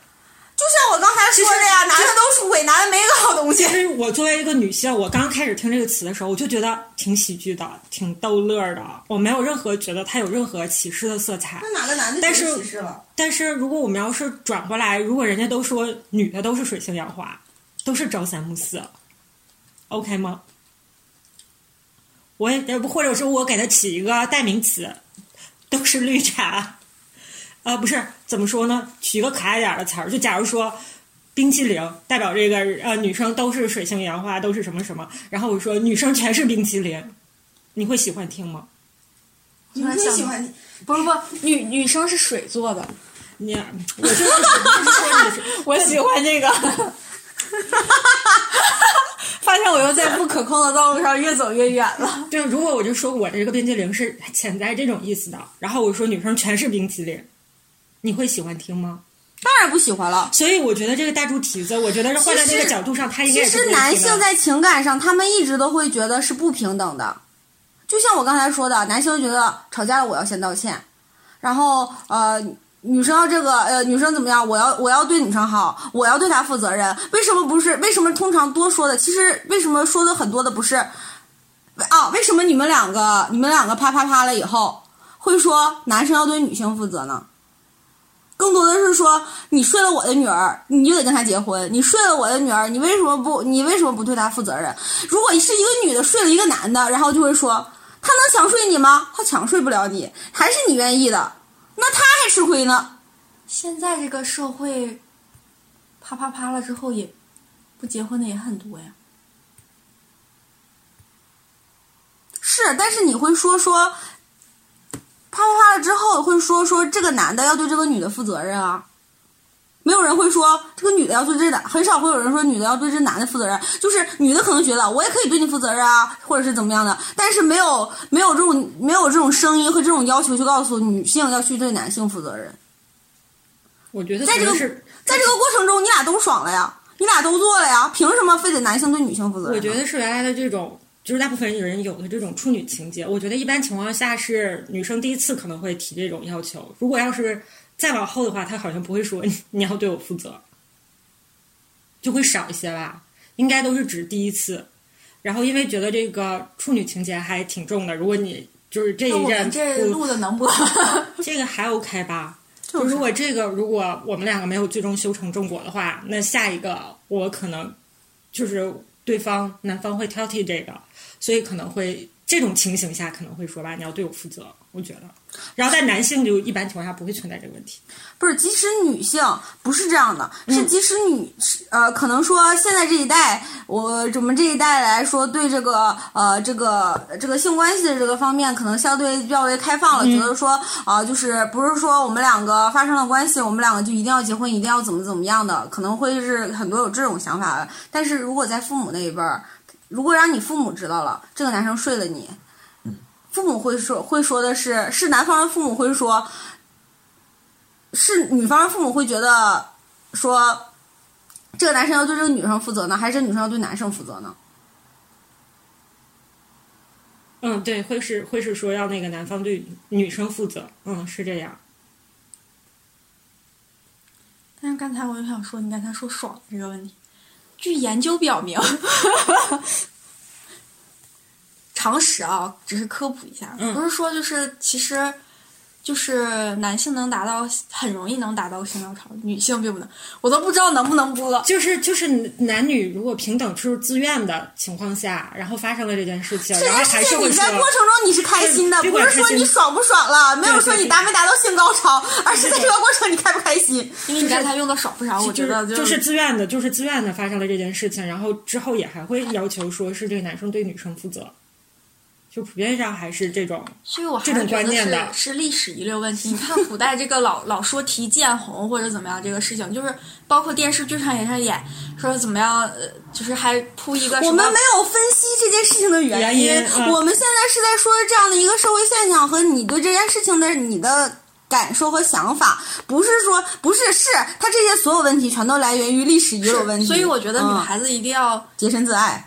Speaker 4: 就像我刚才说的呀，男的都是伪，男的没一个好东西
Speaker 2: 其。实我作为一个女性，我刚开始听这个词的时候，我就觉得挺喜剧的，挺逗乐的。我没有任何觉得他有任何歧视的色彩。
Speaker 4: 那哪个男的
Speaker 2: 但是
Speaker 4: 歧视了？
Speaker 2: 但是如果我们要是转过来，如果人家都说女的都是水性杨花，都是朝三暮四，OK 吗？我也呃不，或者说我给它起一个代名词，都是绿茶。呃，不是，怎么说呢？取一个可爱点儿的词儿，就假如说冰淇淋代表这个呃女生都是水性杨花，都是什么什么，然后我说女生全是冰淇淋，你会喜欢听吗？
Speaker 4: 你们最喜欢
Speaker 3: 不不不，女女生是水做的，
Speaker 2: 你我就是就是说你是 (laughs)
Speaker 3: 我喜欢这个。(laughs) 发现我又在不可控的道路上越走越远了。
Speaker 2: 对，如果我就说我这个冰淇淋是潜在这种意思的，然后我说女生全是冰淇淋，你会喜欢听吗？
Speaker 4: 当然不喜欢了。
Speaker 2: 所以我觉得这个大猪蹄子，我觉得是换在这个角度上，他应该
Speaker 4: 其实男性在情感上，他们一直都会觉得是不平等的。就像我刚才说的，男性觉得吵架了我要先道歉，然后呃，女生要这个呃，女生怎么样？我要我要对女生好，我要对她负责任。为什么不是？为什么通常多说的？其实为什么说的很多的不是啊？为什么你们两个你们两个啪啪啪了以后，会说男生要对女性负责呢？更多的是说你睡了我的女儿，你就得跟她结婚；你睡了我的女儿，你为什么不你为什么不对她负责任？如果是一个女的睡了一个男的，然后就会说他能强睡你吗？他强睡不了你，还是你愿意的，那他还吃亏呢。
Speaker 3: 现在这个社会，啪啪啪了之后也不结婚的也很多呀。
Speaker 4: 是，但是你会说说，啪啪啪了之后会说说这个男的要对这个女的负责任啊，没有人会说这个女的要对这男，很少会有人说女的要对这男的负责任，就是女的可能觉得我也可以对你负责任啊，或者是怎么样的，但是没有没有这种没有这种声音和这种要求去告诉女性要去对男性负责任。
Speaker 2: 我觉得
Speaker 4: 在这个在这个过程中，你俩都爽了呀，你俩都做了呀，凭什么非得男性对女性负责任？
Speaker 2: 我觉得是原来的这种，就是大部分人有的这种处女情节。我觉得一般情况下是女生第一次可能会提这种要求，如果要是再往后的话，他好像不会说你你要对我负责，就会少一些吧。应该都是指第一次，然后因为觉得这个处女情节还挺重的，如果你就是这一任
Speaker 3: 们这
Speaker 2: 不
Speaker 3: 录的能播？(laughs)
Speaker 2: 这个还 OK 吧？
Speaker 4: 就
Speaker 2: 就是如果这个如果我们两个没有最终修成正果的话，那下一个我可能就是对方男方会挑剔这个，所以可能会这种情形下可能会说吧，你要对我负责，我觉得。然后在男性就一般情况下不会存在这个问题。
Speaker 4: 不是，即使女性不是这样的，
Speaker 2: 嗯
Speaker 4: 是即使女呃，可能说现在这一代，我我们这一代来说，对这个呃这个这个性关系的这个方面，可能相对较为开放了，
Speaker 2: 嗯
Speaker 4: 觉得说啊、就是不是说我们两个发生了关系，我们两个就一定要结婚，一定要怎么怎么样的，可能会是很多有这种想法的。但是如果在父母那一辈儿，如果让你父母知道了这个男生睡了你，父母会说会说的是，是男方的父母会说，是女方的父母会觉得说，这个男生要对这个女生负责呢，还是女生要对男生负责呢？
Speaker 2: 嗯，对，会是会是说要那个男方对女生负责，嗯，是这样。
Speaker 3: 但是刚才我就想说，你刚才说爽这个问题，据研究表明，常识啊，只是科普一下，
Speaker 2: 嗯
Speaker 3: 不是说就是其实。就是男性能达到很容易能达到性高潮，女性并不能，我都不知道能不能播。
Speaker 2: 就是就是男女如果平等是自愿的情况下，然后发生了这件事情，
Speaker 4: 这
Speaker 2: 然后
Speaker 4: 件事情
Speaker 2: 还是
Speaker 4: 你在过程中你是开心的，不是说你爽不爽了，没有说你达没达到性高潮，而是在这个过程你开不开心。
Speaker 3: 因为你刚才用的爽不爽，我觉得
Speaker 2: 就是就是自愿的，就是自愿的发生了这件事情，然后之后也还会要求说是这个男生对女生负责，就普遍上还是这种。
Speaker 3: 所以我还
Speaker 2: 这种
Speaker 3: 是觉得是
Speaker 2: 观念的
Speaker 3: 是历史遗留问题。你看古代这个老 (laughs) 老说提见红或者怎么样这个事情，就是包括电视剧上也上演说怎么样，呃，就是还铺一个什么
Speaker 4: 我们没有分析这件事情的原
Speaker 2: 原因嗯
Speaker 4: 我们现在是在说这样的一个社会现象和你对这件事情的你的感受和想法，不是说不是是他这些所有问题全都来源于历史遗留问题。
Speaker 3: 所以我觉得女
Speaker 4: 嗯
Speaker 3: 孩子一定要、
Speaker 4: 洁身自爱。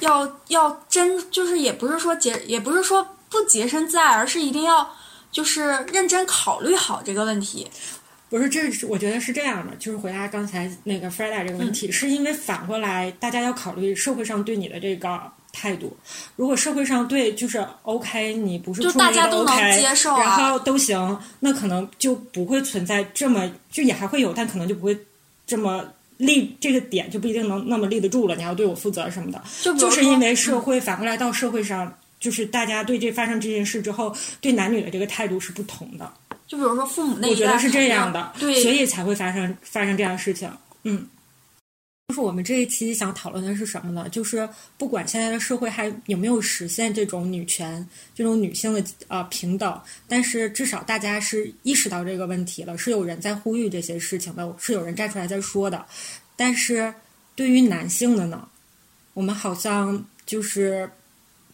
Speaker 3: 要要真，就是也不是说洁，也不是说不洁身自爱，而是一定要就是认真考虑好这个问题。
Speaker 2: 不是，这是我觉得是这样的，就是回答刚才那个 Freda 这个问题，
Speaker 3: 嗯
Speaker 2: 是因为反过来，大家要考虑社会上对你的这个态度。如果社会上对就是 OK，你不是
Speaker 3: 就大家都能接受啊
Speaker 2: 然后都行，那可能就不会存在这么，就也还会有，但可能就不会这么立这个点就不一定能那么立得住了。你要对我负责什么的，
Speaker 3: 就
Speaker 2: 是因为社会反过来到社会上。就是大家对这发生这件事之后，对男女的这个态度是不同的。
Speaker 3: 就比如说父母那一代
Speaker 2: 我觉得是这样的，
Speaker 3: 对，
Speaker 2: 所以才会发生发生这样的事情。嗯，就是我们这一期想讨论的是什么呢？就是不管现在的社会还有没有实现这种女权、这种女性的呃平等，但是至少大家是意识到这个问题了，是有人在呼吁这些事情的，是有人站出来在说的。但是对于男性的呢，我们好像就是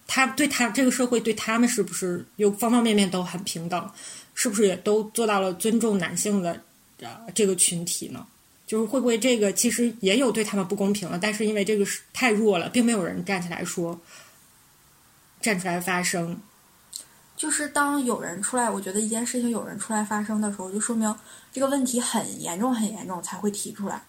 Speaker 2: 他对他这个社会对他们是不是有方方面面都很平等？是不是也都做到了尊重男性的呃这个群体呢？就是会不会这个其实也有对他们不公平了，但是因为这个是太弱了，并没有人站起来说，站出来发声。
Speaker 3: 就是当有人出来，我觉得一件事情有人出来发声的时候，就说明这个问题很严重、很严重，才会提出来。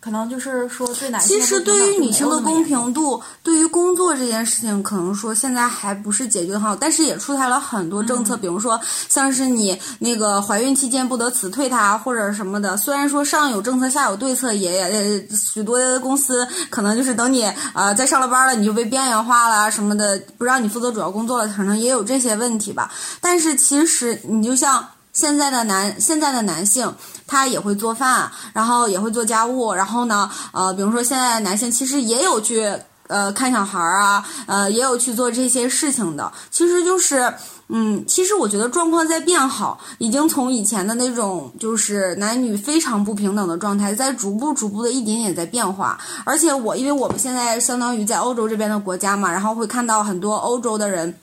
Speaker 3: 可能就是说对男性
Speaker 4: 其实对于女性的公平度，对于工作这件事情，可能说现在还不是解决的好，但是也出台了很多政策，比如说像是你那个怀孕期间不得辞退她或者什么的。虽然说上有政策下有对策，也许多公司可能就是等你呃在上了班了，你就被边缘化了什么的，不让你负责主要工作了，可能也有这些问题吧。但是其实你就像。现在的男现在的男性，他也会做饭，然后也会做家务，然后呢，呃，比如说现在男性其实也有去呃看小孩儿啊，呃，也有去做这些事情的。其实就是，嗯，其实我觉得状况在变好，已经从以前的那种就是男女非常不平等的状态，在逐步逐步的一点点在变化。而且我因为我们现在相当于在欧洲这边的国家嘛，然后会看到很多欧洲的人。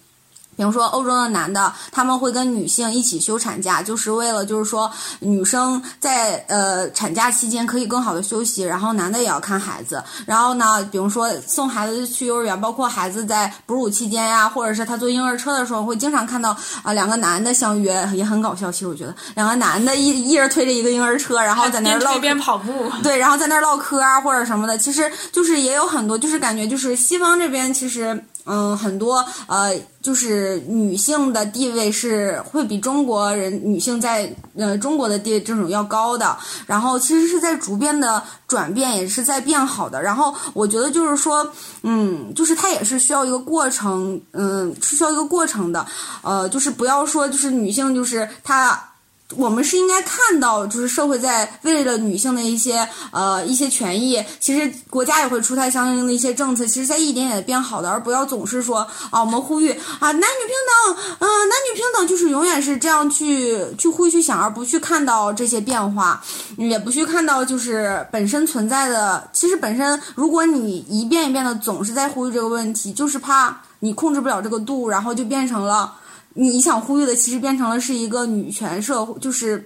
Speaker 4: 比如说，欧洲的男的他们会跟女性一起休产假，就是为了就是说女生在呃产假期间可以更好的休息，然后男的也要看孩子。然后呢，比如说送孩子去幼儿园，包括孩子在哺乳期间呀，或者是他坐婴儿车的时候，会经常看到啊两个男的相约，也很搞笑。其实我觉得两个男的一一人推着一个婴儿车，然后在那儿唠
Speaker 3: 边跑步，
Speaker 4: 对，然后在那儿唠嗑啊或者什么的，其实就是也有很多，就是感觉就是西方这边其实。嗯，很多呃，就是女性的地位是会比中国人女性在呃中国的地位这种要高的，然后其实是在逐渐的转变，也是在变好的。然后我觉得就是说，嗯，就是它也是需要一个过程，嗯，是需要一个过程的，呃，就是不要说就是女性就是她。我们是应该看到，就是社会在为了女性的一些呃一些权益，其实国家也会出台相应的一些政策，其实在一点点的变好的，而不要总是说啊，我们呼吁啊男女平等，嗯，男女平等就是永远是这样去去呼吁去想，而不去看到这些变化，也不去看到就是本身存在的，其实本身如果你一遍一遍的总是在呼吁这个问题，就是怕你控制不了这个度，然后就变成了。你想呼吁的，其实变成了是一个女权社会，就是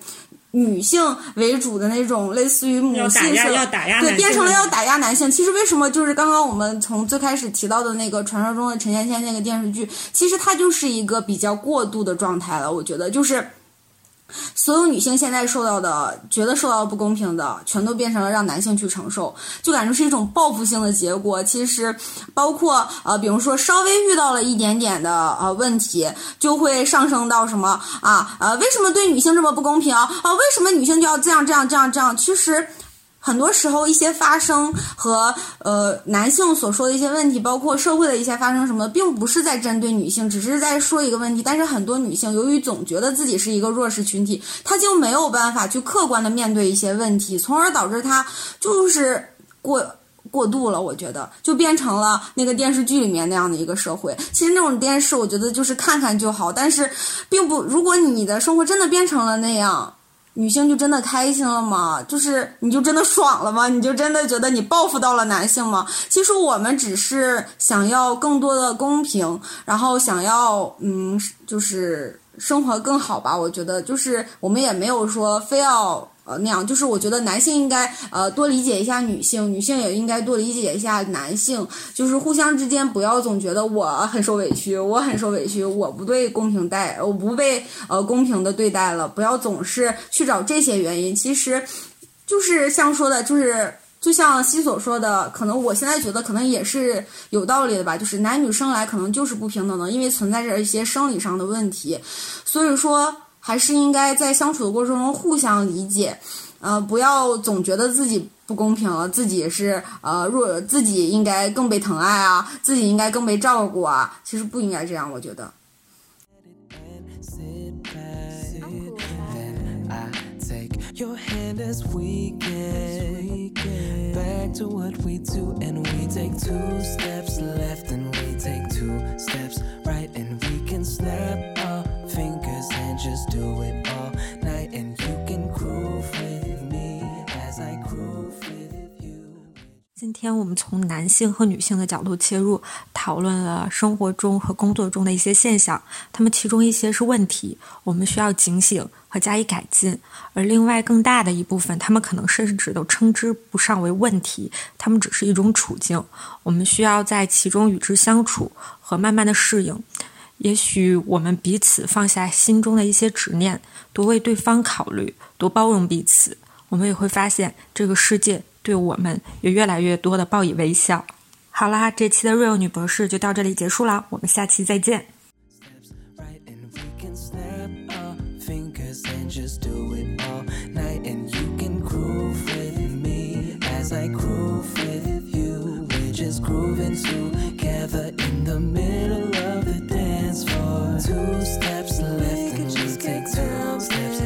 Speaker 4: 女性为主的那种，类似于母性社
Speaker 2: 会，
Speaker 4: 对，变成了要打压男性。其实为什么就是刚刚我们从最开始提到的那个传说中的陈芊芊那个电视剧，其实它就是一个比较过度的状态了。我觉得就是。所有女性现在受到的，觉得受到不公平的，全都变成了让男性去承受，就感觉是一种报复性的结果。其实，包括呃，比如说稍微遇到了一点点的呃问题，就会上升到什么啊呃，为什么对女性这么不公平啊？为什么女性就要这样这样这样这样？其实。很多时候，一些发生和呃男性所说的一些问题，包括社会的一些发生什么，并不是在针对女性，只是在说一个问题。但是很多女性由于总觉得自己是一个弱势群体，她就没有办法去客观的面对一些问题，从而导致她就是过过度了。我觉得就变成了那个电视剧里面那样的一个社会。其实那种电视，我觉得就是看看就好，但是并不，如果你的生活真的变成了那样。女性就真的开心了吗？就是你就真的爽了吗？你就真的觉得你报复到了男性吗？其实我们只是想要更多的公平，然后想要嗯，就是生活更好吧。我觉得就是我们也没有说非要。呃，那样就是我觉得男性应该呃多理解一下女性，女性也应该多理解一下男性，就是互相之间不要总觉得我很受委屈，我很受委屈，我不被公平待，我不被呃公平的对待了，不要总是去找这些原因。其实，就是像说的，就是就像西所说的，可能我现在觉得可能也是有道理的吧，就是男女生来可能就是不平等的，因为存在着一些生理上的问题，所以说。还是应该在相处的过程中互相理解，呃，不要总觉得自己不公平了，自己是呃弱，自己应该更被疼爱啊，自己应该更被照顾啊，其实不应该这样，我觉得。
Speaker 1: Just do it all night, and you can grow with me as I grow with you.
Speaker 2: 今天我们从男性和女性的角度切入，讨论了生活中和工作中的一些现象。他们其中一些是问题，我们需要警醒和加以改进；而另外更大的一部分，他们可能甚至都称之不上为问题，他们只是一种处境。我们需要在其中与之相处和慢慢的适应。也许我们彼此放下心中的一些执念，多为对方考虑，多包容彼此，我们也会发现这个世界。对我们也越来越多的报以微笑。好啦，这期的 Real 女博士就到这里结束了，我们下期再见。
Speaker 1: Groove with you we're just grooving together in the middle Two steps left, and you take two steps